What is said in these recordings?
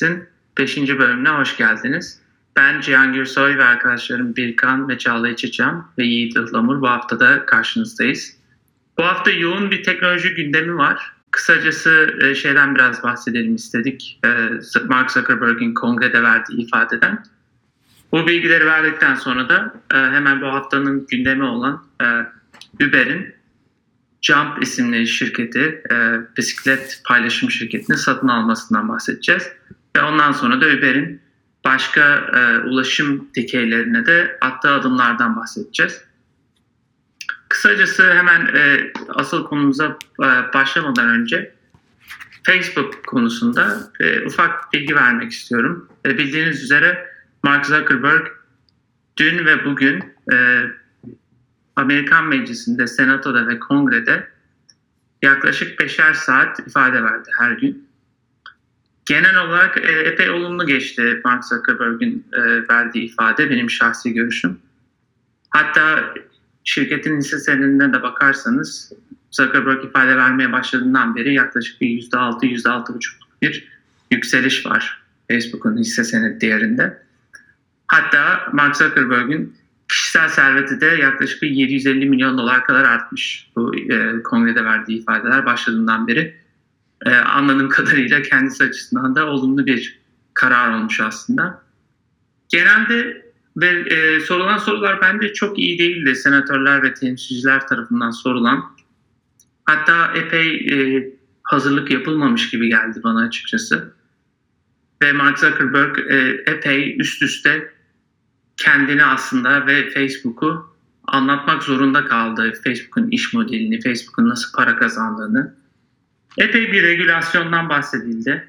64 Bits'in 5. bölümüne hoş geldiniz. Ben Cihan Gürsoy ve arkadaşlarım Birkan ve Çağla İçeceğim ve Yiğit Ihlamur bu hafta da karşınızdayız. Bu hafta yoğun bir teknoloji gündemi var. Kısacası e, şeyden biraz bahsedelim istedik. E, Mark Zuckerberg'in kongrede verdiği ifadeden. Bu bilgileri verdikten sonra da e, hemen bu haftanın gündemi olan Uber'in Jump isimli şirketi, bisiklet paylaşım şirketini satın almasından bahsedeceğiz. Ondan sonra da Uber'in başka ulaşım dikeylerine de attığı adımlardan bahsedeceğiz. Kısacası hemen e, asıl konumuza e, başlamadan önce Facebook konusunda e, ufak bilgi vermek istiyorum. E, bildiğiniz üzere Mark Zuckerberg dün ve bugün e, Amerikan Meclisi'nde, Senato'da ve Kongre'de yaklaşık beşer saat ifade verdi her gün. Genel olarak e, epey olumlu geçti Mark Zuckerberg'in e, verdiği ifade, benim şahsi görüşüm. Hatta şirketin hisse senedine de bakarsanız Zuckerberg ifade vermeye başladığından beri yaklaşık bir %6, %6,5 bir yükseliş var Facebook'un hisse senedi değerinde. Hatta Mark Zuckerberg'in kişisel serveti de yaklaşık bir 750 milyon dolar kadar artmış bu e, kongrede verdiği ifadeler başladığından beri. E, anladığım kadarıyla kendisi açısından da olumlu bir karar olmuş aslında. Genelde ve e, sorulan sorular bence çok iyi değildi. Senatörler ve temsilciler tarafından sorulan. Hatta epey e, hazırlık yapılmamış gibi geldi bana açıkçası. Ve Mark Zuckerberg e, epey üst üste kendini aslında ve Facebook'u anlatmak zorunda kaldı. Facebook'un iş modelini, Facebook'un nasıl para kazandığını. Epey bir regülasyondan bahsedildi.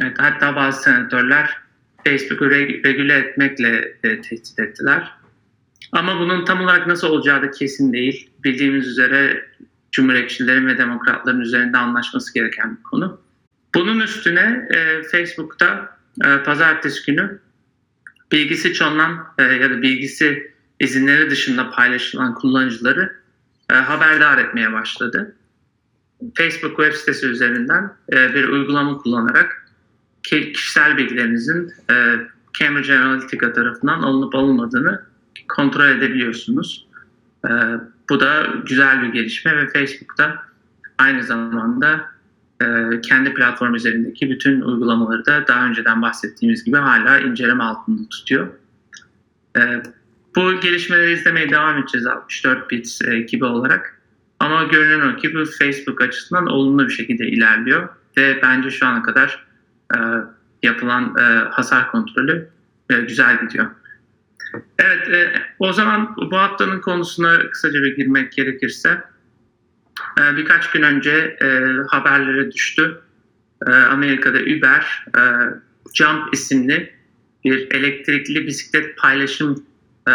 Evet, hatta bazı senatörler Facebook'u regüle etmekle e, tehdit ettiler. Ama bunun tam olarak nasıl olacağı da kesin değil. Bildiğimiz üzere Cumhuriyetçilerin ve Demokratların üzerinde anlaşması gereken bir konu. Bunun üstüne e, Facebook'ta e, pazartesi günü bilgisi çalınan e, ya da bilgisi izinleri dışında paylaşılan kullanıcıları e, haberdar etmeye başladı. Facebook web sitesi üzerinden e, bir uygulama kullanarak kişisel bilgilerinizin e, Cambridge Analytica tarafından alınıp alınmadığını kontrol edebiliyorsunuz. E, bu da güzel bir gelişme ve Facebook'ta aynı zamanda e, kendi platform üzerindeki bütün uygulamaları da daha önceden bahsettiğimiz gibi hala inceleme altında tutuyor. E, bu gelişmeleri izlemeye devam edeceğiz 64 bits e, ekibi olarak. Ama görünen o ki bu Facebook açısından olumlu bir şekilde ilerliyor ve bence şu ana kadar e, yapılan e, hasar kontrolü e, güzel gidiyor. Evet, e, o zaman bu haftanın konusuna kısaca bir girmek gerekirse e, birkaç gün önce e, haberlere düştü. E, Amerika'da Uber e, Jump isimli bir elektrikli bisiklet paylaşım e,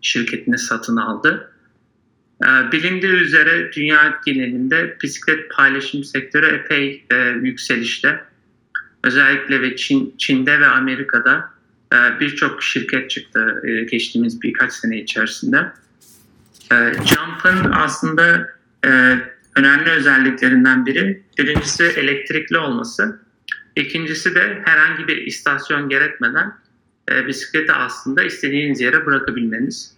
şirketini satın aldı. E, bilindiği üzere dünya genelinde bisiklet paylaşım sektörü epey e, yükselişte özellikle ve Çin, Çin'de ve Amerika'da e, birçok şirket çıktı e, geçtiğimiz birkaç sene içerisinde. E, Jump'ın aslında e, önemli özelliklerinden biri birincisi elektrikli olması. İkincisi de herhangi bir istasyon gerekmeden e, bisikleti aslında istediğiniz yere bırakabilmeniz.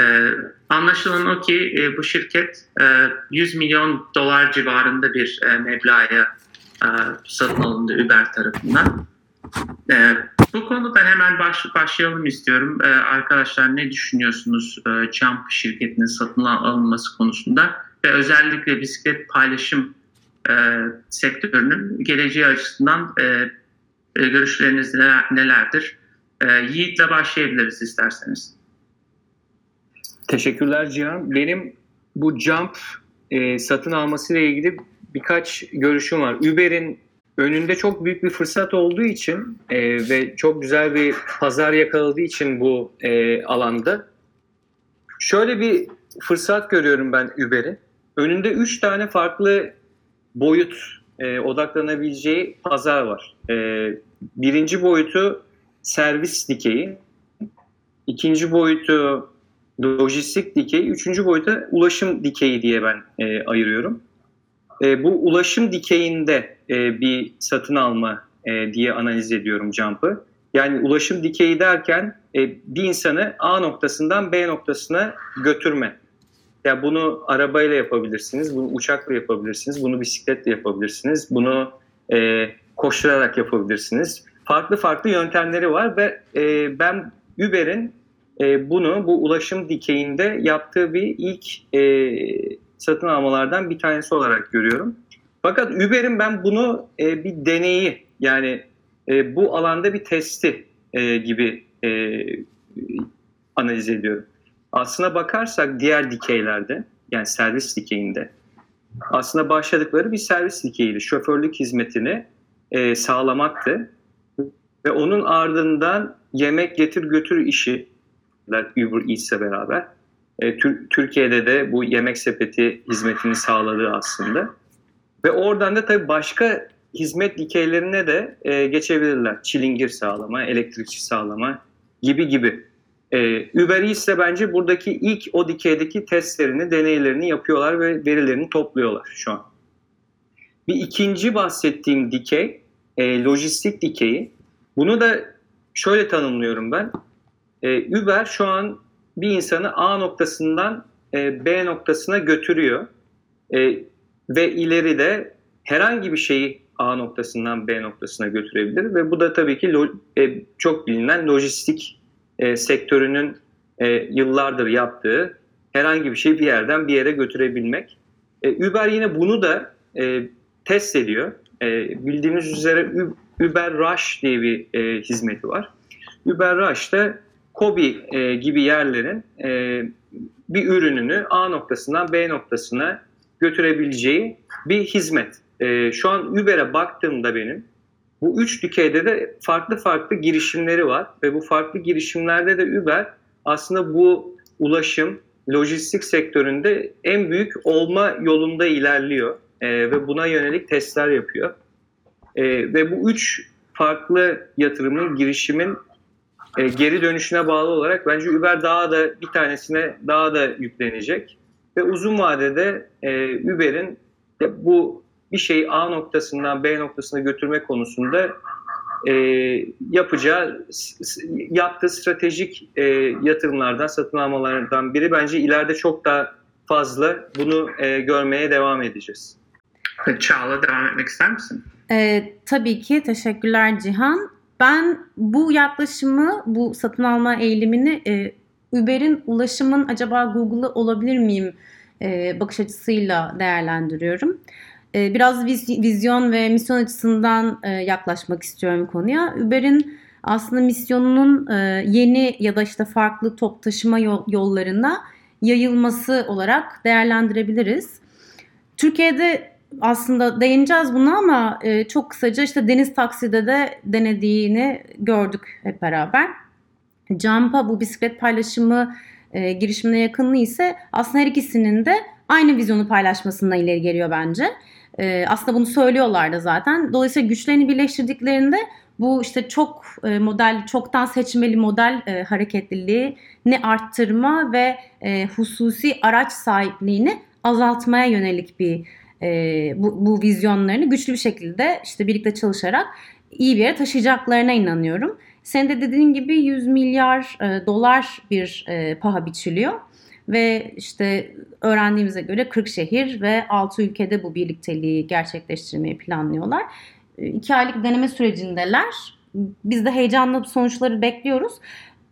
E, anlaşılan o ki e, bu şirket e, 100 milyon dolar civarında bir e, meblağa e, satın alındı Uber tarafından. E, bu konuda hemen baş, başlayalım istiyorum. E, arkadaşlar ne düşünüyorsunuz Jump şirketinin satın alınması konusunda ve özellikle bisiklet paylaşım sektörünün geleceği açısından görüşleriniz nelerdir? Yiğit'le başlayabiliriz isterseniz. Teşekkürler Cihan. Benim bu Jump e, satın almasıyla ilgili birkaç görüşüm var. Uber'in önünde çok büyük bir fırsat olduğu için e, ve çok güzel bir pazar yakaladığı için bu e, alanda şöyle bir fırsat görüyorum ben Uber'in. Önünde üç tane farklı boyut e, odaklanabileceği pazar var. E, birinci boyutu servis dikeyi, ikinci boyutu lojistik dikeyi, üçüncü boyuta ulaşım dikeyi diye ben e, ayırıyorum. e, bu ulaşım dikeyinde e, bir satın alma e, diye analiz ediyorum Jump'ı. Yani ulaşım dikeyi derken e, bir insanı A noktasından B noktasına götürme. Ya bunu arabayla yapabilirsiniz, bunu uçakla yapabilirsiniz, bunu bisikletle yapabilirsiniz, bunu e, koşturarak yapabilirsiniz. Farklı farklı yöntemleri var ve e, ben Uber'in e, bunu bu ulaşım dikeyinde yaptığı bir ilk e, satın almalardan bir tanesi olarak görüyorum. Fakat Uber'in ben bunu e, bir deneyi yani e, bu alanda bir testi e, gibi e, analiz ediyorum. Aslına bakarsak diğer dikeylerde yani servis dikeyinde aslında başladıkları bir servis dikeyiydi. Şoförlük hizmetini e, sağlamaktı. Ve onun ardından yemek getir götür işi Uber Eats'le beraber. E, Türkiye'de de bu yemek sepeti hizmetini sağladığı aslında. Ve oradan da tabii başka hizmet dikeylerine de e, geçebilirler. Çilingir sağlama, elektrikçi sağlama gibi gibi. E, Uber Eats de bence buradaki ilk o dikeydeki testlerini, deneylerini yapıyorlar ve verilerini topluyorlar şu an. Bir ikinci bahsettiğim dikey, e, lojistik dikeyi. Bunu da şöyle tanımlıyorum ben. E, Uber şu an bir insanı A noktasından e, B noktasına götürüyor. E, ve ileride herhangi bir şeyi A noktasından B noktasına götürebilir ve bu da tabii ki e, çok bilinen lojistik sektörünün yıllardır yaptığı herhangi bir şeyi bir yerden bir yere götürebilmek. Uber yine bunu da test ediyor. E, bildiğiniz üzere Uber Rush diye bir hizmeti var. Uber Rush'ta Kobi e, gibi yerlerin e, bir ürününü A noktasından B noktasına götürebileceği bir hizmet. E, şu an Uber'e baktığımda benim bu üç dikeyde de farklı farklı girişimleri var ve bu farklı girişimlerde de Uber aslında bu ulaşım, lojistik sektöründe en büyük olma yolunda ilerliyor e, ve buna yönelik testler yapıyor. E, ve bu üç farklı yatırımın, girişimin e, geri dönüşüne bağlı olarak bence Uber daha da bir tanesine daha da yüklenecek. Ve uzun vadede e, Uber'in bu bir şeyi A noktasından B noktasına götürme konusunda e, yapacağı, yaptığı stratejik e, yatırımlardan, satın almalardan biri bence ileride çok daha fazla bunu e, görmeye devam edeceğiz. Çağla devam etmek ister misin? E, tabii ki. Teşekkürler Cihan. Ben bu yaklaşımı, bu satın alma eğilimini e, Uber'in ulaşımın acaba Google'ı olabilir miyim e, bakış açısıyla değerlendiriyorum. E, biraz vizyon ve misyon açısından e, yaklaşmak istiyorum konuya. Uber'in aslında misyonunun e, yeni ya da işte farklı top taşıma yol, yollarına yayılması olarak değerlendirebiliriz. Türkiye'de aslında değineceğiz buna ama e, çok kısaca işte deniz takside de denediğini gördük hep beraber. Jumpa bu bisiklet paylaşımı e, girişimine yakınlığı ise aslında her ikisinin de aynı vizyonu paylaşmasına ileri geliyor bence. E, aslında bunu söylüyorlar da zaten. Dolayısıyla güçlerini birleştirdiklerinde bu işte çok e, model, çoktan seçmeli model e, hareketliliğini arttırma ve e, hususi araç sahipliğini azaltmaya yönelik bir e, bu, bu vizyonlarını güçlü bir şekilde işte birlikte çalışarak iyi bir yere taşıyacaklarına inanıyorum. Sen de dediğin gibi 100 milyar e, dolar bir e, paha biçiliyor ve işte öğrendiğimize göre 40 şehir ve 6 ülkede bu birlikteliği gerçekleştirmeyi planlıyorlar. 2 aylık deneme sürecindeler. Biz de heyecanla sonuçları bekliyoruz.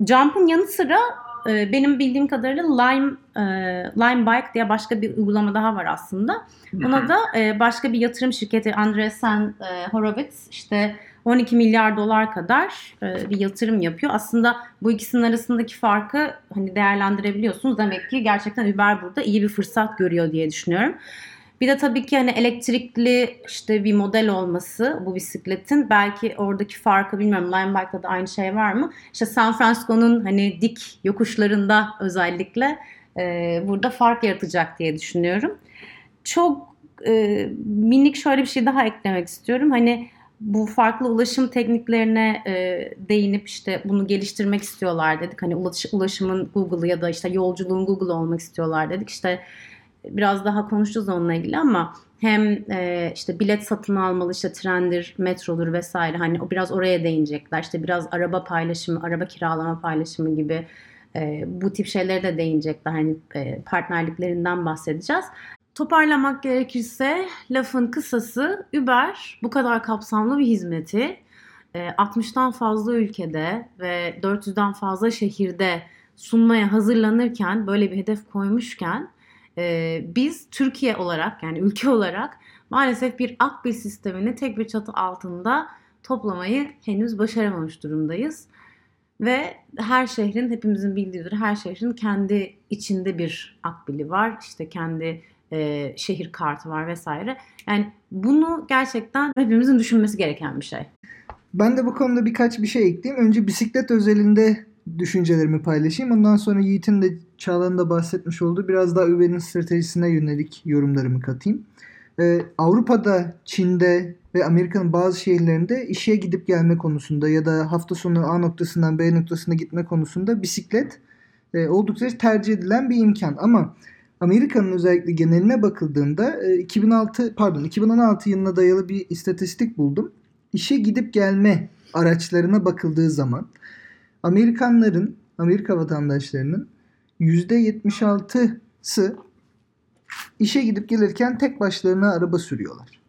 Jump'ın yanı sıra e, benim bildiğim kadarıyla Lime e, Lime Bike diye başka bir uygulama daha var aslında. Buna da e, başka bir yatırım şirketi Andreessen Horowitz işte 12 milyar dolar kadar bir yatırım yapıyor. Aslında bu ikisinin arasındaki farkı hani değerlendirebiliyorsunuz. Demek ki gerçekten Uber burada iyi bir fırsat görüyor diye düşünüyorum. Bir de tabii ki hani elektrikli işte bir model olması bu bisikletin belki oradaki farkı bilmiyorum Lime Bike'da da aynı şey var mı? İşte San Francisco'nun hani dik yokuşlarında özellikle e, burada fark yaratacak diye düşünüyorum. Çok e, minik şöyle bir şey daha eklemek istiyorum. Hani bu farklı ulaşım tekniklerine e, değinip işte bunu geliştirmek istiyorlar dedik. Hani ulaş, ulaşımın Google ya da işte yolculuğun Google olmak istiyorlar dedik. İşte biraz daha konuşacağız onunla ilgili ama hem e, işte bilet satın almalı işte trendir, metrodur vesaire hani o biraz oraya değinecekler. İşte biraz araba paylaşımı, araba kiralama paylaşımı gibi e, bu tip şeylere de değinecekler. Hani e, partnerliklerinden bahsedeceğiz. Toparlamak gerekirse lafın kısası Uber bu kadar kapsamlı bir hizmeti 60'tan fazla ülkede ve 400'den fazla şehirde sunmaya hazırlanırken böyle bir hedef koymuşken biz Türkiye olarak yani ülke olarak maalesef bir akbil sistemini tek bir çatı altında toplamayı henüz başaramamış durumdayız. Ve her şehrin hepimizin bildiği üzere her şehrin kendi içinde bir akbili var. İşte kendi e, şehir kartı var vesaire. Yani bunu gerçekten hepimizin düşünmesi gereken bir şey. Ben de bu konuda birkaç bir şey ekleyeyim. Önce bisiklet özelinde düşüncelerimi paylaşayım. Ondan sonra Yiğit'in de Çağla'nın da bahsetmiş olduğu biraz daha Uber'in stratejisine yönelik yorumlarımı katayım. Ee, Avrupa'da, Çin'de ve Amerika'nın bazı şehirlerinde işe gidip gelme konusunda ya da hafta sonu A noktasından B noktasına gitme konusunda bisiklet e, oldukça tercih edilen bir imkan. Ama Amerika'nın özellikle geneline bakıldığında 2006 e, pardon 2016 yılına dayalı bir istatistik buldum. İşe gidip gelme araçlarına bakıldığı zaman Amerikanların, Amerika vatandaşlarının %76'sı işe gidip gelirken tek başlarına araba sürüyorlar.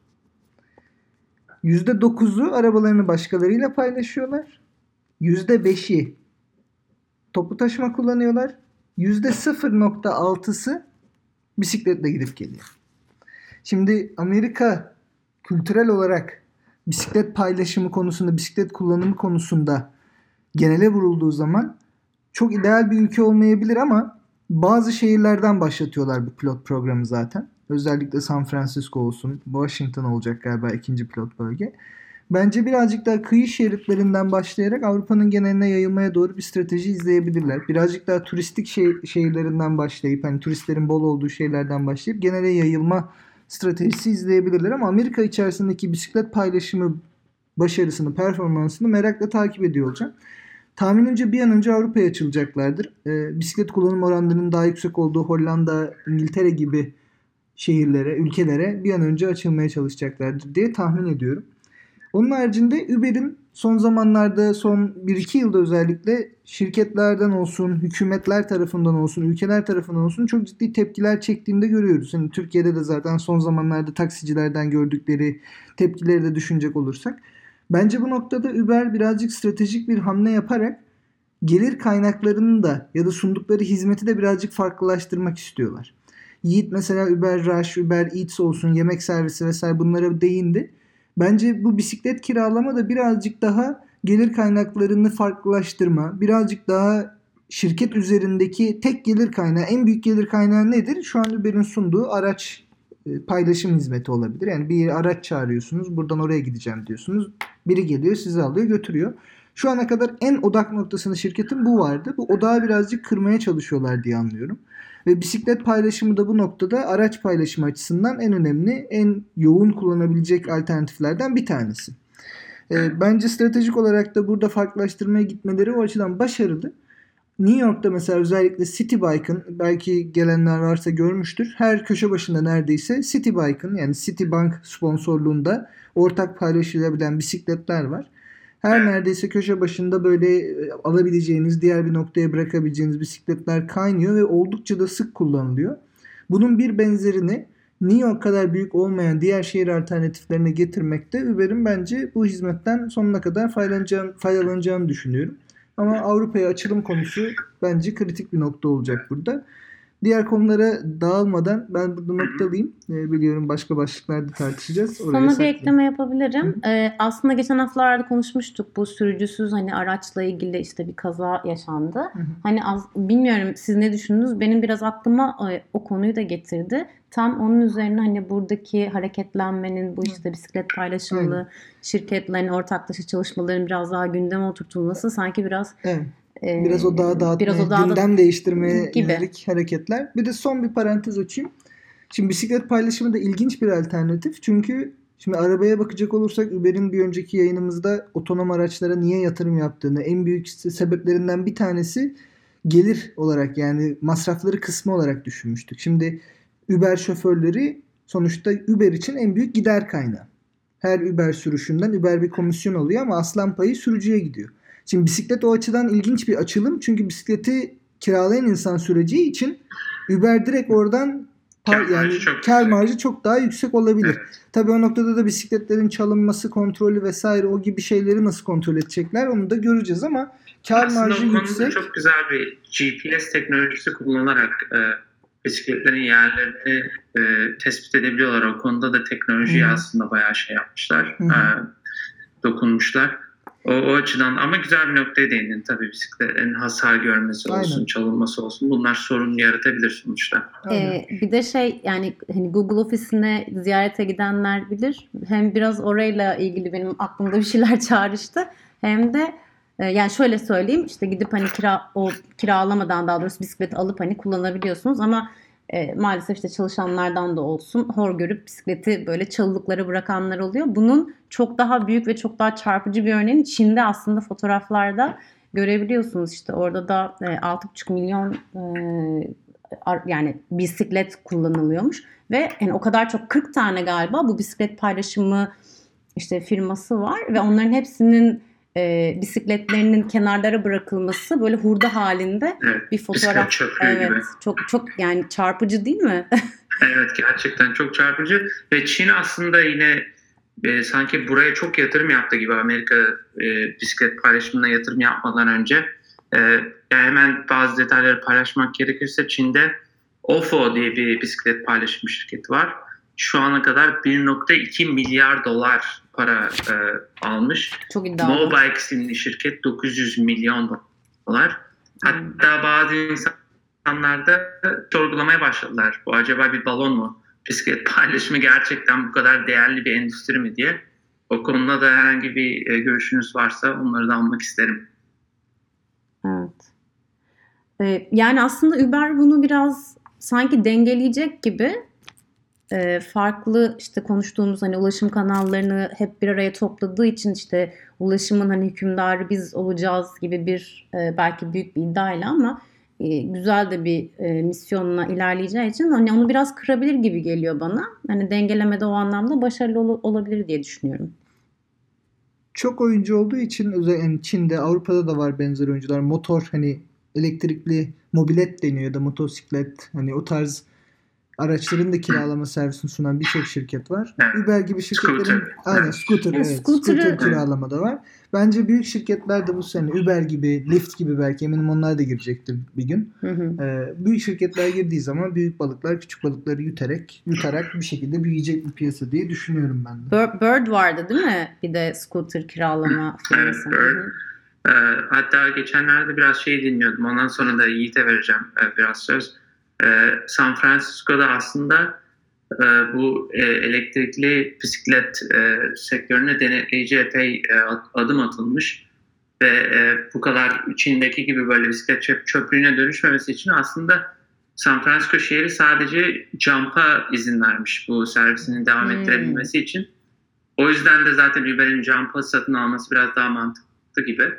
%9'u arabalarını başkalarıyla paylaşıyorlar. %5'i toplu taşıma kullanıyorlar. %0.6'sı bisikletle gidip geliyor. Şimdi Amerika kültürel olarak bisiklet paylaşımı konusunda, bisiklet kullanımı konusunda genele vurulduğu zaman çok ideal bir ülke olmayabilir ama bazı şehirlerden başlatıyorlar bu pilot programı zaten. Özellikle San Francisco olsun, Washington olacak galiba ikinci pilot bölge. Bence birazcık daha kıyı şeritlerinden başlayarak Avrupa'nın geneline yayılmaya doğru bir strateji izleyebilirler. Birazcık daha turistik şehir, şehirlerinden başlayıp hani turistlerin bol olduğu şeylerden başlayıp genele yayılma stratejisi izleyebilirler ama Amerika içerisindeki bisiklet paylaşımı başarısını, performansını merakla takip ediyor olacağım. Tahminimce bir an önce Avrupa'ya açılacaklardır. E, bisiklet kullanım oranlarının daha yüksek olduğu Hollanda, İngiltere gibi şehirlere, ülkelere bir an önce açılmaya çalışacaklardır diye tahmin ediyorum. Onun haricinde Uber'in son zamanlarda son 1-2 yılda özellikle şirketlerden olsun, hükümetler tarafından olsun, ülkeler tarafından olsun çok ciddi tepkiler çektiğini de görüyoruz. Yani Türkiye'de de zaten son zamanlarda taksicilerden gördükleri tepkileri de düşünecek olursak. Bence bu noktada Uber birazcık stratejik bir hamle yaparak gelir kaynaklarını da ya da sundukları hizmeti de birazcık farklılaştırmak istiyorlar. Yiğit mesela Uber Rush, Uber Eats olsun, yemek servisi vesaire bunlara değindi. Bence bu bisiklet kiralama da birazcık daha gelir kaynaklarını farklılaştırma, birazcık daha şirket üzerindeki tek gelir kaynağı, en büyük gelir kaynağı nedir? Şu an Uber'in sunduğu araç e, paylaşım hizmeti olabilir. Yani bir araç çağırıyorsunuz, buradan oraya gideceğim diyorsunuz. Biri geliyor, sizi alıyor, götürüyor. Şu ana kadar en odak noktasında şirketin bu vardı. Bu odağı birazcık kırmaya çalışıyorlar diye anlıyorum. Ve bisiklet paylaşımı da bu noktada araç paylaşımı açısından en önemli, en yoğun kullanabilecek alternatiflerden bir tanesi. E, bence stratejik olarak da burada farklılaştırmaya gitmeleri o açıdan başarılı. New York'ta mesela özellikle Citybike'ın belki gelenler varsa görmüştür. Her köşe başında neredeyse Citybike'ın yani Citibank sponsorluğunda ortak paylaşılabilen bisikletler var. Her neredeyse köşe başında böyle e, alabileceğiniz, diğer bir noktaya bırakabileceğiniz bisikletler kaynıyor ve oldukça da sık kullanılıyor. Bunun bir benzerini New York kadar büyük olmayan diğer şehir alternatiflerine getirmekte Uber'in bence bu hizmetten sonuna kadar faydalanacağını, faydalanacağını düşünüyorum. Ama Avrupa'ya açılım konusu bence kritik bir nokta olacak burada. Diğer konulara dağılmadan ben burada noktalayayım. E, biliyorum başka başlıklarda tartışacağız. Oraya Sana bir ekleme yapabilirim. Ee, aslında geçen haftalarda konuşmuştuk bu sürücüsüz hani araçla ilgili işte bir kaza yaşandı. Hı-hı. Hani az, bilmiyorum siz ne düşündünüz? Benim biraz aklıma e, o konuyu da getirdi. Tam onun üzerine hani buradaki hareketlenmenin bu işte bisiklet paylaşımlı evet. şirketlerin ortaklaşa çalışmaların biraz daha gündeme oturtulması sanki biraz evet ee, biraz o dağı dağıtmaya, biraz o dağı gündem değiştirmeye gibi. yönelik hareketler. Bir de son bir parantez açayım. Şimdi bisiklet paylaşımı da ilginç bir alternatif. Çünkü şimdi arabaya bakacak olursak Uber'in bir önceki yayınımızda otonom araçlara niye yatırım yaptığını en büyük sebeplerinden bir tanesi gelir olarak yani masrafları kısmı olarak düşünmüştük. Şimdi Uber şoförleri sonuçta Uber için en büyük gider kaynağı. Her Uber sürüşünden Uber bir komisyon alıyor ama aslan payı sürücüye gidiyor. Şimdi bisiklet o açıdan ilginç bir açılım. Çünkü bisikleti kiralayan insan süreceği için Uber direkt oradan Kar par- yani çok kar yüksek. marjı çok daha yüksek olabilir. Evet. Tabii o noktada da bisikletlerin çalınması, kontrolü vesaire o gibi şeyleri nasıl kontrol edecekler onu da göreceğiz ama kar Aslında marjı o yüksek. çok güzel bir GPS teknolojisi kullanarak e, bisikletlerin yerlerini e, tespit edebiliyorlar. O konuda da hı. aslında bayağı şey yapmışlar. Hı hı. e, dokunmuşlar. O, o açıdan ama güzel bir noktaya değindin tabii bisikletlerin hasar görmesi olsun, Aynen. çalınması olsun. Bunlar sorun yaratabilir sonuçta. Ee, bir de şey yani hani Google ofisine ziyarete gidenler bilir. Hem biraz orayla ilgili benim aklımda bir şeyler çağrıştı. Hem de e, yani şöyle söyleyeyim işte gidip hani kira o kiralamadan daha doğrusu bisikleti alıp hani kullanabiliyorsunuz ama e, maalesef işte çalışanlardan da olsun hor görüp bisikleti böyle çalılıklara bırakanlar oluyor. Bunun çok daha büyük ve çok daha çarpıcı bir örneğini Çin'de aslında fotoğraflarda görebiliyorsunuz. İşte orada da e, 6,5 milyon e, yani bisiklet kullanılıyormuş ve yani o kadar çok 40 tane galiba bu bisiklet paylaşımı işte firması var ve onların hepsinin e, bisikletlerinin kenarlara bırakılması böyle hurda halinde Evet. bir fotoğraf. Evet, gibi. çok çok yani çarpıcı değil mi? Evet gerçekten çok çarpıcı ve Çin aslında yine e, sanki buraya çok yatırım yaptı gibi Amerika e, bisiklet paylaşımına yatırım yapmadan önce. E, yani hemen bazı detayları paylaşmak gerekirse Çin'de OFO diye bir bisiklet paylaşım şirketi var. Şu ana kadar 1.2 milyar dolar para e, almış. Çok iddialı. Mobike isimli şirket 900 milyon dolar. Hatta bazı insanlar da sorgulamaya başladılar. Bu acaba bir balon mu? Bisiklet paylaşımı gerçekten bu kadar değerli bir endüstri mi diye. O konuda da herhangi bir e, görüşünüz varsa onları da almak isterim. Evet. Ee, yani aslında Uber bunu biraz sanki dengeleyecek gibi e, farklı işte konuştuğumuz hani ulaşım kanallarını hep bir araya topladığı için işte ulaşımın hani hükümdarı biz olacağız gibi bir e, belki büyük bir iddiayla ama e, güzel de bir misyonla ilerleyeceği için hani onu biraz kırabilir gibi geliyor bana. Hani dengelemede o anlamda başarılı ol- olabilir diye düşünüyorum. çok oyuncu olduğu için özellikle Çin'de Avrupa'da da var benzer oyuncular. Motor hani elektrikli mobilet deniyor ya da motosiklet hani o tarz araçların da kiralama servisini sunan birçok şirket var. Evet. Uber gibi şirketlerin Scooter. aynen scooter Evet, scooter'ı- scooter kiralama da var. Bence büyük şirketler de bu sene Uber gibi, Lyft gibi belki eminim onlar da girecektir bir gün. Hı hı. Ee, büyük şirketler girdiği zaman büyük balıklar küçük balıkları yuterek, yutarak bir şekilde büyüyecek bir piyasa diye düşünüyorum ben de. Bird, Bird vardı değil mi? Bir de scooter kiralama firması. Evet, Bird. Hı hı. Ee, hatta geçenlerde biraz şey dinliyordum. Ondan sonra da Yiğit'e vereceğim e, biraz söz. Ee, San Francisco'da aslında e, bu e, elektrikli bisiklet e, sektörüne denetleyici epey e, ad- adım atılmış. Ve e, bu kadar Çin'deki gibi böyle bisiklet çöp, çöplüğüne dönüşmemesi için aslında San Francisco şehri sadece Jump'a izin vermiş bu servisinin devam Hmm. ettirebilmesi için. O yüzden de zaten Uber'in Jump'ı satın alması biraz daha mantıklı gibi.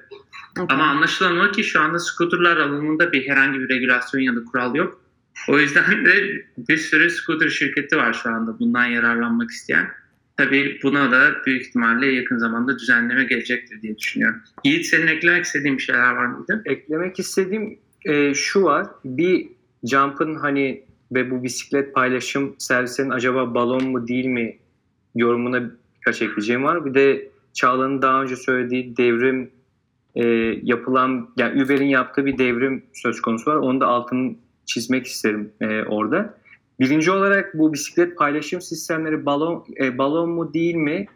Okey. Ama anlaşılan o ki şu anda scooterlar alanında bir herhangi bir regülasyon ya da kural yok. O yüzden de bir sürü scooter şirketi var şu anda bundan yararlanmak isteyen. Tabii buna da büyük ihtimalle yakın zamanda düzenleme gelecektir diye düşünüyorum. Yiğit senin eklemek istediğin bir şeyler var mıydı? Eklemek istediğim e, şu var. Bir Jump'ın hani ve bu bisiklet paylaşım servisinin acaba balon mu değil mi yorumuna birkaç ekleyeceğim var. Bir de Çağla'nın daha önce söylediği devrim e, yapılan yani Uber'in yaptığı bir devrim söz konusu var. Onu da altını çizmek isterim e, orada. Birinci olarak bu bisiklet paylaşım sistemleri balon e, balon mu değil mi?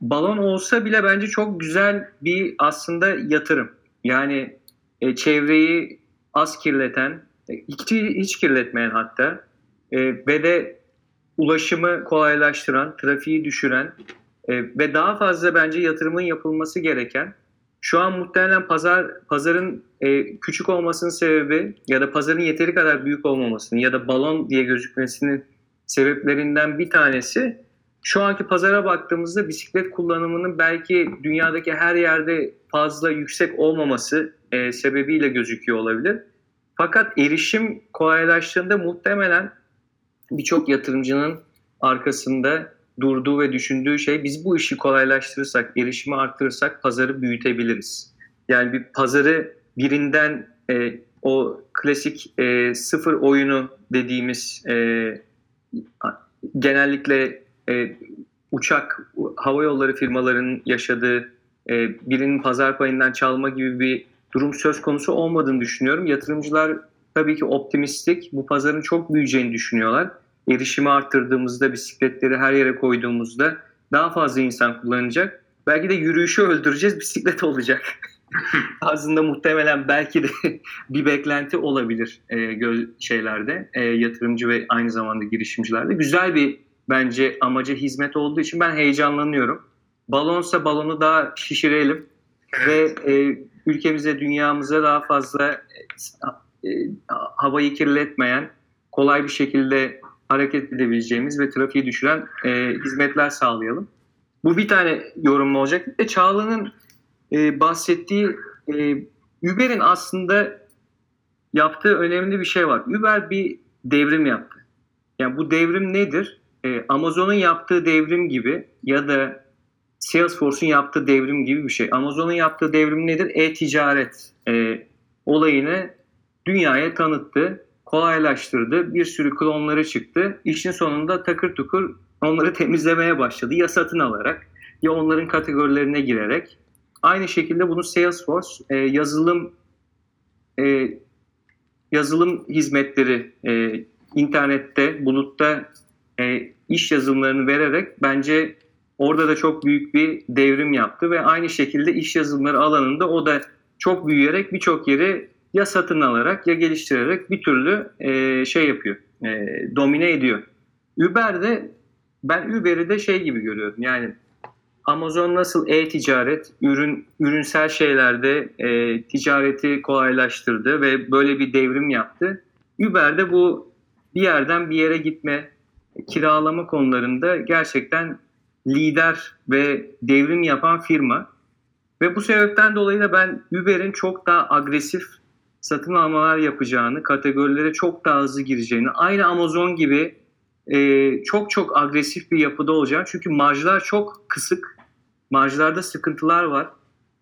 Balon olsa bile bence çok güzel bir aslında yatırım. Yani e, çevreyi az kirleten, e, hiç, hiç kirletmeyen hatta e, ve de ulaşımı kolaylaştıran, trafiği düşüren e, ve daha fazla bence yatırımın yapılması gereken şu an muhtemelen pazar pazarın e, küçük olmasının sebebi ya da pazarın yeteri kadar büyük olmamasının ya da balon diye gözükmesinin sebeplerinden bir tanesi şu anki pazara baktığımızda bisiklet kullanımının belki dünyadaki her yerde fazla yüksek olmaması e, sebebiyle gözüküyor olabilir. Fakat erişim kolaylaştığında muhtemelen birçok yatırımcının arkasında durduğu ve düşündüğü şey biz bu işi kolaylaştırırsak, erişimi arttırırsak pazarı büyütebiliriz. Yani bir pazarı birinden e, o klasik e, sıfır oyunu dediğimiz e, genellikle e, uçak, hava yolları firmalarının yaşadığı e, birinin pazar payından çalma gibi bir durum söz konusu olmadığını düşünüyorum. Yatırımcılar tabii ki optimistik. Bu pazarın çok büyüyeceğini düşünüyorlar. Erişimi arttırdığımızda, bisikletleri her yere koyduğumuzda daha fazla insan kullanacak. Belki de yürüyüşü öldüreceğiz, bisiklet olacak. Aslında muhtemelen belki de bir beklenti olabilir e, şeylerde, e, yatırımcı ve aynı zamanda girişimcilerde. Güzel bir bence amaca hizmet olduğu için ben heyecanlanıyorum. Balonsa balonu daha şişirelim ve e, ülkemize, dünyamıza daha fazla e, havayı kirletmeyen, kolay bir şekilde hareket edebileceğimiz ve trafiği düşüren e, hizmetler sağlayalım. Bu bir tane yorum olacak. Bir Çağla'nın e, bahsettiği e, Uber'in aslında yaptığı önemli bir şey var. Uber bir devrim yaptı. Yani bu devrim nedir? E, Amazon'un yaptığı devrim gibi ya da Salesforce'un yaptığı devrim gibi bir şey. Amazon'un yaptığı devrim nedir? E-ticaret e, olayını dünyaya tanıttı, kolaylaştırdı. Bir sürü klonları çıktı. İşin sonunda takır tukur onları temizlemeye başladı. Ya satın alarak ya onların kategorilerine girerek. Aynı şekilde bunu Salesforce e, yazılım e, yazılım hizmetleri e, internette, bulutta e, iş yazılımlarını vererek bence orada da çok büyük bir devrim yaptı ve aynı şekilde iş yazılımları alanında o da çok büyüyerek birçok yeri ya satın alarak ya geliştirerek bir türlü e, şey yapıyor, e, domine ediyor. Uber'de ben Uber'i de şey gibi görüyorum yani Amazon nasıl e-ticaret, ürün ürünsel şeylerde e, ticareti kolaylaştırdı ve böyle bir devrim yaptı. Uber de bu bir yerden bir yere gitme, kiralama konularında gerçekten lider ve devrim yapan firma. Ve bu sebepten dolayı da ben Uber'in çok daha agresif satın almalar yapacağını, kategorilere çok daha hızlı gireceğini, aynı Amazon gibi e, çok çok agresif bir yapıda olacağını. Çünkü marjlar çok kısık. Marjlarda sıkıntılar var.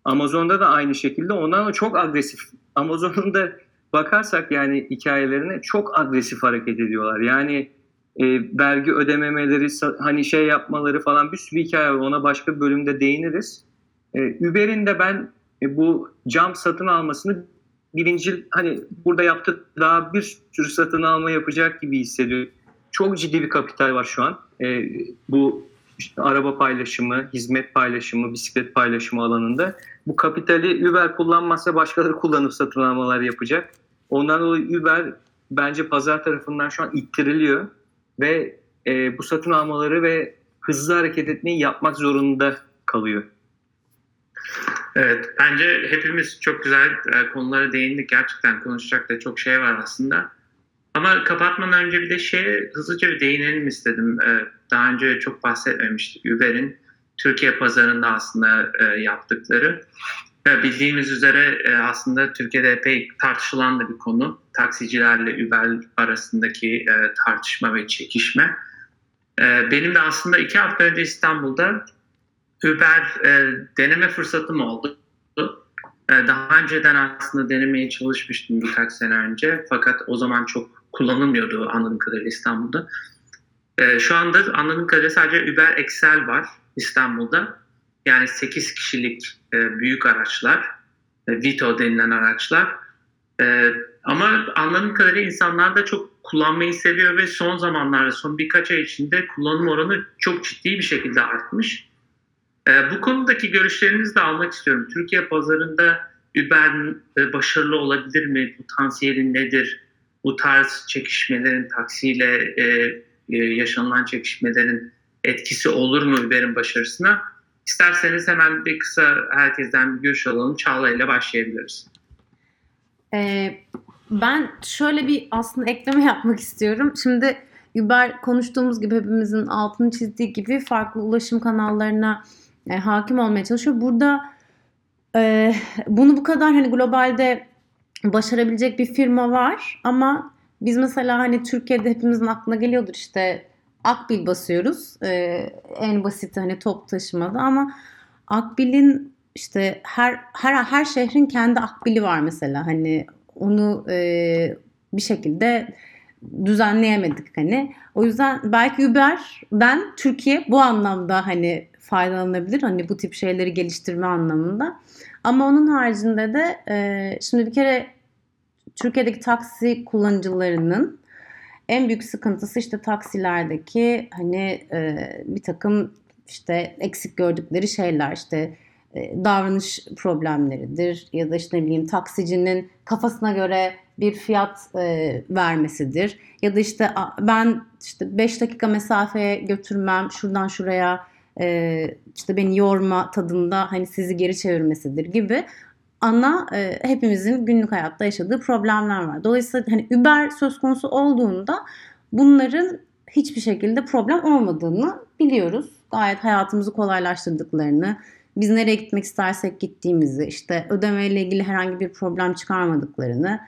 Amazon'da da aynı şekilde. Ondan da çok agresif. Amazon'un da bakarsak yani hikayelerine çok agresif hareket ediyorlar. Yani e, vergi ödememeleri, hani şey yapmaları falan bir sürü hikaye var. Ona başka bölümde değiniriz. E, Uber'in de ben e, bu cam satın almasını birinci hani burada yaptı daha bir sürü satın alma yapacak gibi hissediyor. Çok ciddi bir kapital var şu an. E, bu işte araba paylaşımı, hizmet paylaşımı, bisiklet paylaşımı alanında. Bu kapitali Uber kullanmazsa başkaları kullanıp satın almalar yapacak. Ondan dolayı Uber bence pazar tarafından şu an ittiriliyor ve e, bu satın almaları ve hızlı hareket etmeyi yapmak zorunda kalıyor. Evet, bence hepimiz çok güzel e, konulara değindik. Gerçekten konuşacak da çok şey var aslında. Ama kapatmadan önce bir de şeye hızlıca bir değinelim istedim. E, daha önce çok bahsetmemiştik. Uber'in Türkiye pazarında aslında e, yaptıkları. Bildiğimiz üzere aslında Türkiye'de epey tartışılan da bir konu. Taksicilerle Uber arasındaki tartışma ve çekişme. Benim de aslında iki hafta önce İstanbul'da Uber e, deneme fırsatım oldu. E, daha önceden aslında denemeye çalışmıştım birkaç sene önce. Fakat o zaman çok kullanılmıyordu anladığım kadarıyla İstanbul'da. E, şu anda anladığım kadarıyla sadece Uber Excel var İstanbul'da. Yani 8 kişilik e, büyük araçlar, e, Vito denilen araçlar. E, ama anladığım kadarıyla insanlar da çok kullanmayı seviyor ve son zamanlarda, son birkaç ay içinde kullanım oranı çok ciddi bir şekilde artmış. E, bu konudaki görüşlerinizi de almak istiyorum. Türkiye pazarında Uber e, başarılı olabilir mi? Potansiyeli nedir? Bu tarz çekişmelerin taksiyle e, e, yaşanılan çekişmelerin etkisi olur mu Uber'in başarısına? İsterseniz hemen bir kısa herkesten bir görüş alalım. Çağla ile başlayabiliriz. Ee, ben şöyle bir aslında ekleme yapmak istiyorum. Şimdi Uber konuştuğumuz gibi hepimizin altını çizdiği gibi farklı ulaşım kanallarına e, hakim olmaya çalışıyor. Burada e, bunu bu kadar hani globalde başarabilecek bir firma var ama biz mesela hani Türkiye'de hepimizin aklına geliyordur işte Akbil basıyoruz. Ee, en basit hani top taşımada ama Akbil'in işte her her her şehrin kendi Akbil'i var mesela. Hani onu e, bir şekilde düzenleyemedik hani. O yüzden belki Uber'den Türkiye bu anlamda hani faydalanabilir. Hani bu tip şeyleri geliştirme anlamında. Ama onun haricinde de e, şimdi bir kere Türkiye'deki taksi kullanıcılarının en büyük sıkıntısı işte taksilerdeki hani e, bir takım işte eksik gördükleri şeyler işte e, davranış problemleridir ya da işte ne bileyim taksicinin kafasına göre bir fiyat e, vermesidir ya da işte ben işte 5 dakika mesafeye götürmem şuradan şuraya e, işte beni yorma tadında hani sizi geri çevirmesidir gibi ana e, hepimizin günlük hayatta yaşadığı problemler var. Dolayısıyla hani Uber söz konusu olduğunda bunların hiçbir şekilde problem olmadığını biliyoruz. Gayet hayatımızı kolaylaştırdıklarını, biz nereye gitmek istersek gittiğimizi, işte ödemeyle ilgili herhangi bir problem çıkarmadıklarını,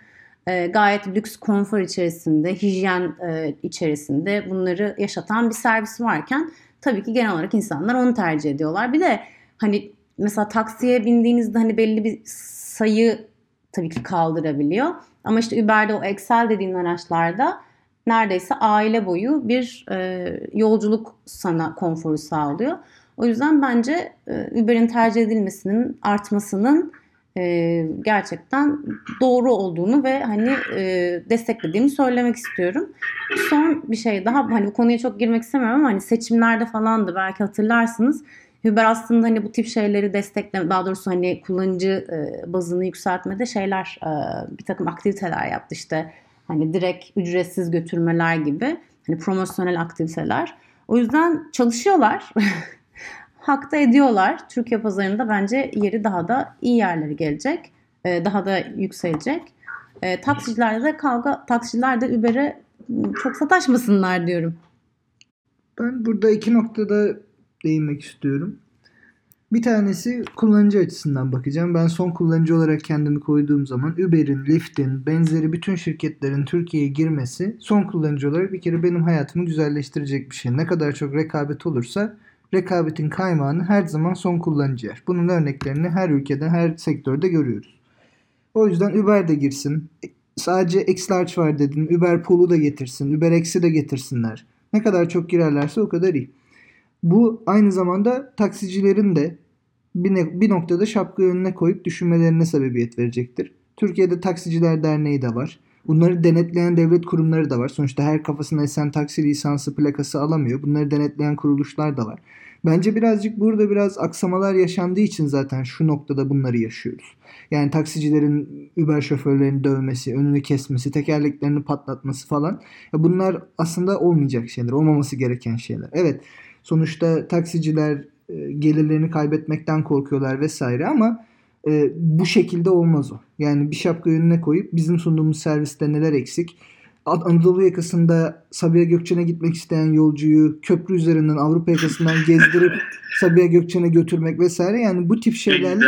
e, gayet lüks konfor içerisinde, hijyen e, içerisinde bunları yaşatan bir servis varken tabii ki genel olarak insanlar onu tercih ediyorlar. Bir de hani mesela taksiye bindiğinizde hani belli bir sayı tabii ki kaldırabiliyor. Ama işte Uber'de o Excel dediğin araçlarda neredeyse aile boyu bir e, yolculuk sana konforu sağlıyor. O yüzden bence e, Uber'in tercih edilmesinin artmasının e, gerçekten doğru olduğunu ve hani e, desteklediğimi söylemek istiyorum. Son bir şey daha hani bu konuya çok girmek istemiyorum ama hani seçimlerde falan da belki hatırlarsınız. Uber aslında hani bu tip şeyleri destekleme, daha doğrusu hani kullanıcı e, bazını yükseltmede şeyler, e, bir takım aktiviteler yaptı işte. Hani direkt ücretsiz götürmeler gibi, hani promosyonel aktiviteler. O yüzden çalışıyorlar. hakta ediyorlar. Türkiye pazarında bence yeri daha da iyi yerlere gelecek. E, daha da yükselecek. E, taksicilerde de kavga, taksiciler de Uber'e çok sataşmasınlar diyorum. Ben burada iki noktada değinmek istiyorum. Bir tanesi kullanıcı açısından bakacağım. Ben son kullanıcı olarak kendimi koyduğum zaman Uber'in, Lyft'in, benzeri bütün şirketlerin Türkiye'ye girmesi son kullanıcı olarak bir kere benim hayatımı güzelleştirecek bir şey. Ne kadar çok rekabet olursa rekabetin kaymağını her zaman son kullanıcı yer. Bunun örneklerini her ülkede, her sektörde görüyoruz. O yüzden Uber de girsin. Sadece X-Large var dedin. Uber Pool'u da getirsin. Uber X'i de getirsinler. Ne kadar çok girerlerse o kadar iyi. Bu aynı zamanda taksicilerin de bir, bir noktada şapka önüne koyup düşünmelerine sebebiyet verecektir. Türkiye'de Taksiciler Derneği de var. Bunları denetleyen devlet kurumları da var. Sonuçta her kafasına esen taksi lisansı plakası alamıyor. Bunları denetleyen kuruluşlar da var. Bence birazcık burada biraz aksamalar yaşandığı için zaten şu noktada bunları yaşıyoruz. Yani taksicilerin Uber şoförlerini dövmesi, önünü kesmesi, tekerleklerini patlatması falan. Bunlar aslında olmayacak şeyler, olmaması gereken şeyler. Evet sonuçta taksiciler e, gelirlerini kaybetmekten korkuyorlar vesaire ama e, bu şekilde olmaz o. Yani bir şapka önüne koyup bizim sunduğumuz serviste neler eksik, Anadolu yakasında Sabiha Gökçen'e gitmek isteyen yolcuyu köprü üzerinden Avrupa yakasından gezdirip Sabiha Gökçen'e götürmek vesaire yani bu tip şeylerle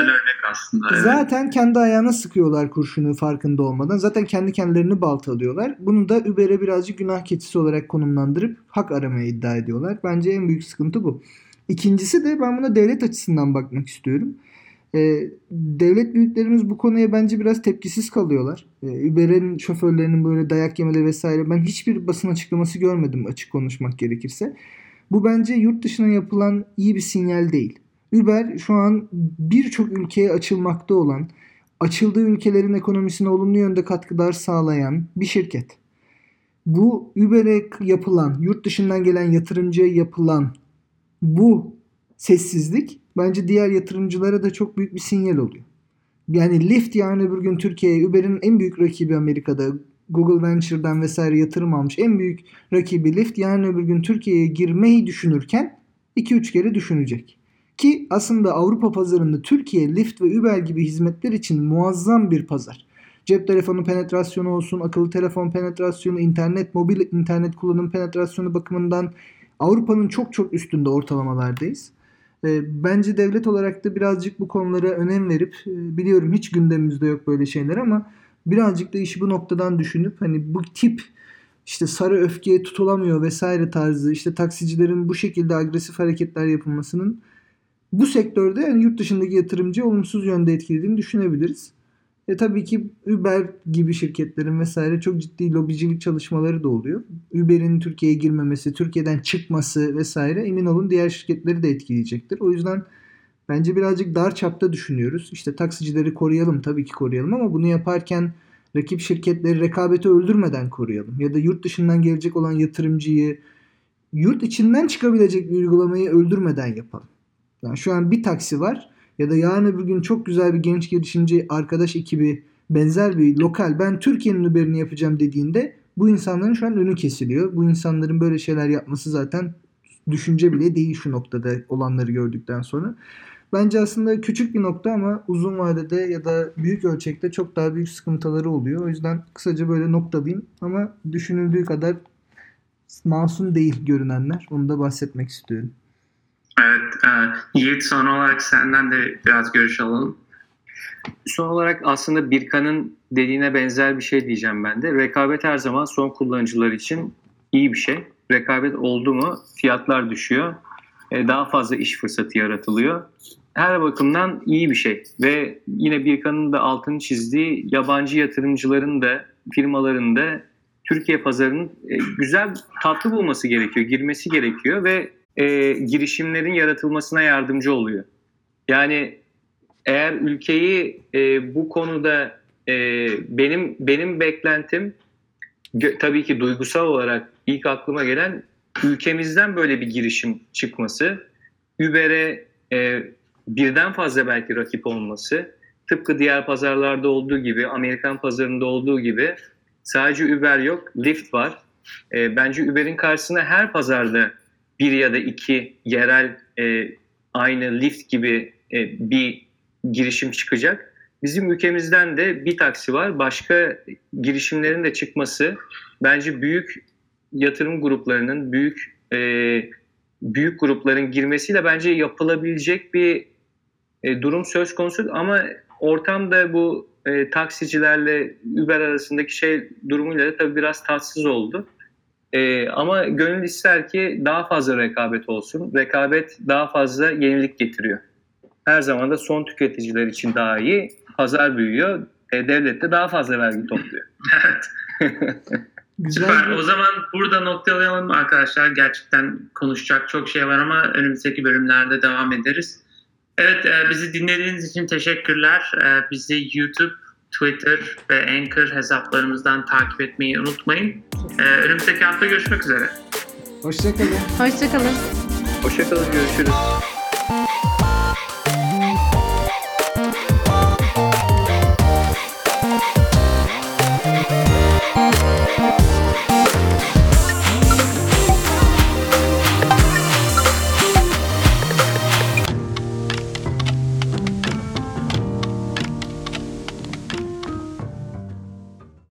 aslında, evet. zaten kendi ayağına sıkıyorlar kurşunu farkında olmadan. Zaten kendi kendilerini baltalıyorlar. Bunu da Uber'e birazcık günah keçisi olarak konumlandırıp hak aramaya iddia ediyorlar. Bence en büyük sıkıntı bu. İkincisi de ben buna devlet açısından bakmak istiyorum. E, devlet büyüklerimiz bu konuya bence biraz tepkisiz kalıyorlar. E, Uber'in şoförlerinin böyle dayak yemeleri vesaire ben hiçbir basın açıklaması görmedim açık konuşmak gerekirse. Bu bence yurt dışına yapılan iyi bir sinyal değil. Uber şu an birçok ülkeye açılmakta olan, açıldığı ülkelerin ekonomisine olumlu yönde katkılar sağlayan bir şirket. Bu Uber'e yapılan, yurt dışından gelen yatırımcıya yapılan bu sessizlik bence diğer yatırımcılara da çok büyük bir sinyal oluyor. Yani Lyft yarın öbür gün Türkiye'ye Uber'in en büyük rakibi Amerika'da Google Venture'dan vesaire yatırım almış en büyük rakibi Lyft yarın öbür gün Türkiye'ye girmeyi düşünürken 2-3 kere düşünecek. Ki aslında Avrupa pazarında Türkiye Lyft ve Uber gibi hizmetler için muazzam bir pazar. Cep telefonu penetrasyonu olsun, akıllı telefon penetrasyonu, internet, mobil internet kullanım penetrasyonu bakımından Avrupa'nın çok çok üstünde ortalamalardayız. Ee, bence devlet olarak da birazcık bu konulara önem verip e, biliyorum hiç gündemimizde yok böyle şeyler ama birazcık da işi bu noktadan düşünüp hani bu tip işte sarı öfkeye tutulamıyor vesaire tarzı işte taksicilerin bu şekilde agresif hareketler yapılmasının bu sektörde yani yurt dışındaki yatırımcı olumsuz yönde etkilediğini düşünebiliriz. E tabii ki Uber gibi şirketlerin vesaire çok ciddi lobicilik çalışmaları da oluyor. Uber'in Türkiye'ye girmemesi, Türkiye'den çıkması vesaire emin olun diğer şirketleri de etkileyecektir. O yüzden bence birazcık dar çapta düşünüyoruz. İşte taksicileri koruyalım tabii ki koruyalım ama bunu yaparken rakip şirketleri rekabeti öldürmeden koruyalım. Ya da yurt dışından gelecek olan yatırımcıyı yurt içinden çıkabilecek bir uygulamayı öldürmeden yapalım. Yani şu an bir taksi var ya da yarın öbür gün çok güzel bir genç girişimci arkadaş ekibi benzer bir lokal ben Türkiye'nin Uber'ini yapacağım dediğinde bu insanların şu an önü kesiliyor. Bu insanların böyle şeyler yapması zaten düşünce bile değil şu noktada olanları gördükten sonra. Bence aslında küçük bir nokta ama uzun vadede ya da büyük ölçekte çok daha büyük sıkıntıları oluyor. O yüzden kısaca böyle noktalayayım ama düşünüldüğü kadar masum değil görünenler. Onu da bahsetmek istiyorum. Evet, e, Yiğit son olarak senden de biraz görüş alalım. Son olarak aslında Birkan'ın dediğine benzer bir şey diyeceğim ben de. Rekabet her zaman son kullanıcılar için iyi bir şey. Rekabet oldu mu fiyatlar düşüyor. E, Daha fazla iş fırsatı yaratılıyor. Her bakımdan iyi bir şey. Ve yine Birkan'ın da altını çizdiği yabancı yatırımcıların da firmaların da Türkiye pazarının e, güzel tatlı bulması gerekiyor, girmesi gerekiyor ve e, girişimlerin yaratılmasına yardımcı oluyor. Yani eğer ülkeyi e, bu konuda e, benim benim beklentim tabii ki duygusal olarak ilk aklıma gelen ülkemizden böyle bir girişim çıkması, Uber'e e, birden fazla belki rakip olması, tıpkı diğer pazarlarda olduğu gibi, Amerikan pazarında olduğu gibi sadece Uber yok, Lyft var. E, bence Uber'in karşısına her pazarda bir ya da iki yerel e, aynı Lyft gibi e, bir girişim çıkacak. Bizim ülkemizden de bir taksi var. Başka girişimlerin de çıkması bence büyük yatırım gruplarının, büyük e, büyük grupların girmesiyle bence yapılabilecek bir e, durum söz konusu. Ama ortamda bu e, taksicilerle Uber arasındaki şey durumuyla da tabii biraz tatsız oldu. E, ama gönül ister ki daha fazla rekabet olsun. Rekabet daha fazla yenilik getiriyor her zaman da son tüketiciler için daha iyi. Pazar büyüyor. E, devlet de daha fazla vergi topluyor. Evet. Güzel Süper. O zaman burada noktalayalım arkadaşlar. Gerçekten konuşacak çok şey var ama önümüzdeki bölümlerde devam ederiz. Evet, e, bizi dinlediğiniz için teşekkürler. E, bizi YouTube, Twitter ve Anchor hesaplarımızdan takip etmeyi unutmayın. E, önümüzdeki hafta görüşmek üzere. Hoşçakalın. Hoşçakalın. Hoşçakalın, görüşürüz.